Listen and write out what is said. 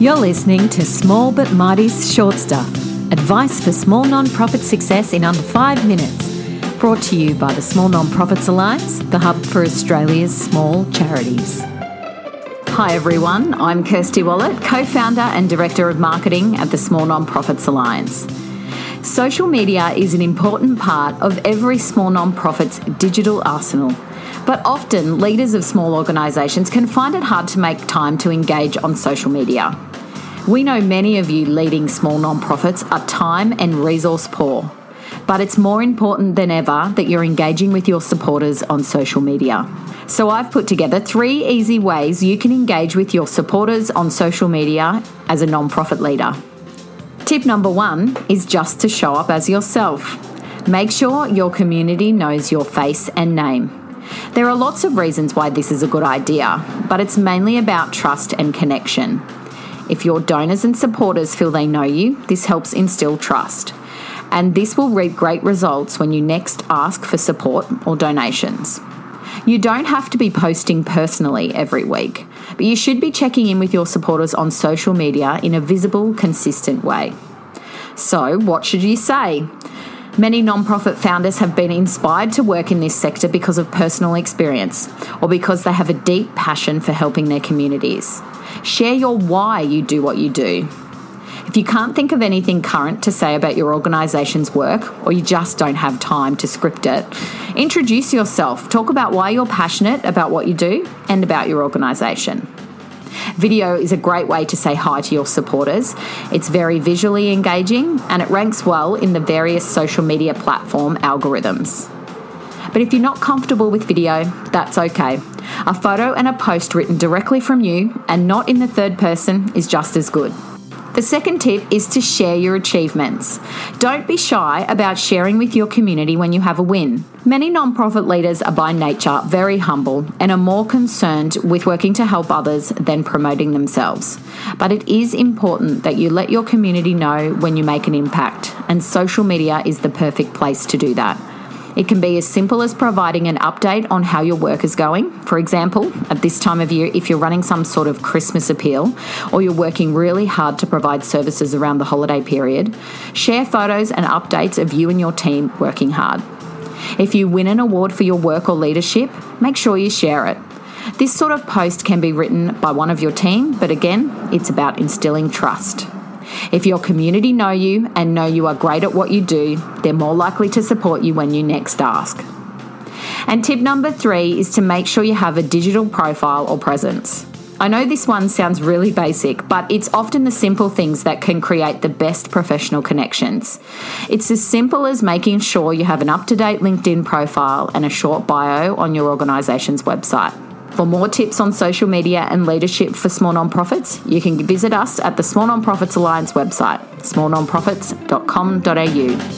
You're listening to Small But Mighty's Short Stuff advice for small non-profit success in under five minutes. Brought to you by the Small Non-Profits Alliance, the hub for Australia's small charities. Hi everyone, I'm Kirsty Wallet, co founder and director of marketing at the Small Non-Profits Alliance. Social media is an important part of every small non-profit's digital arsenal. But often, leaders of small organisations can find it hard to make time to engage on social media. We know many of you leading small non-profits are time and resource poor, but it's more important than ever that you're engaging with your supporters on social media. So I've put together three easy ways you can engage with your supporters on social media as a non-profit leader. Tip number one is just to show up as yourself. Make sure your community knows your face and name. There are lots of reasons why this is a good idea, but it's mainly about trust and connection. If your donors and supporters feel they know you, this helps instill trust. And this will reap great results when you next ask for support or donations. You don't have to be posting personally every week, but you should be checking in with your supporters on social media in a visible, consistent way. So, what should you say? Many nonprofit founders have been inspired to work in this sector because of personal experience or because they have a deep passion for helping their communities. Share your why you do what you do. If you can't think of anything current to say about your organisation's work, or you just don't have time to script it, introduce yourself. Talk about why you're passionate about what you do and about your organisation. Video is a great way to say hi to your supporters. It's very visually engaging and it ranks well in the various social media platform algorithms. But if you're not comfortable with video, that's okay. A photo and a post written directly from you and not in the third person is just as good. The second tip is to share your achievements. Don't be shy about sharing with your community when you have a win. Many nonprofit leaders are by nature very humble and are more concerned with working to help others than promoting themselves. But it is important that you let your community know when you make an impact, and social media is the perfect place to do that. It can be as simple as providing an update on how your work is going. For example, at this time of year, if you're running some sort of Christmas appeal or you're working really hard to provide services around the holiday period, share photos and updates of you and your team working hard. If you win an award for your work or leadership, make sure you share it. This sort of post can be written by one of your team, but again, it's about instilling trust. If your community know you and know you are great at what you do, they're more likely to support you when you next ask. And tip number three is to make sure you have a digital profile or presence. I know this one sounds really basic, but it's often the simple things that can create the best professional connections. It's as simple as making sure you have an up to date LinkedIn profile and a short bio on your organisation's website. For more tips on social media and leadership for small nonprofits, you can visit us at the Small Nonprofits Alliance website, smallnonprofits.com.au.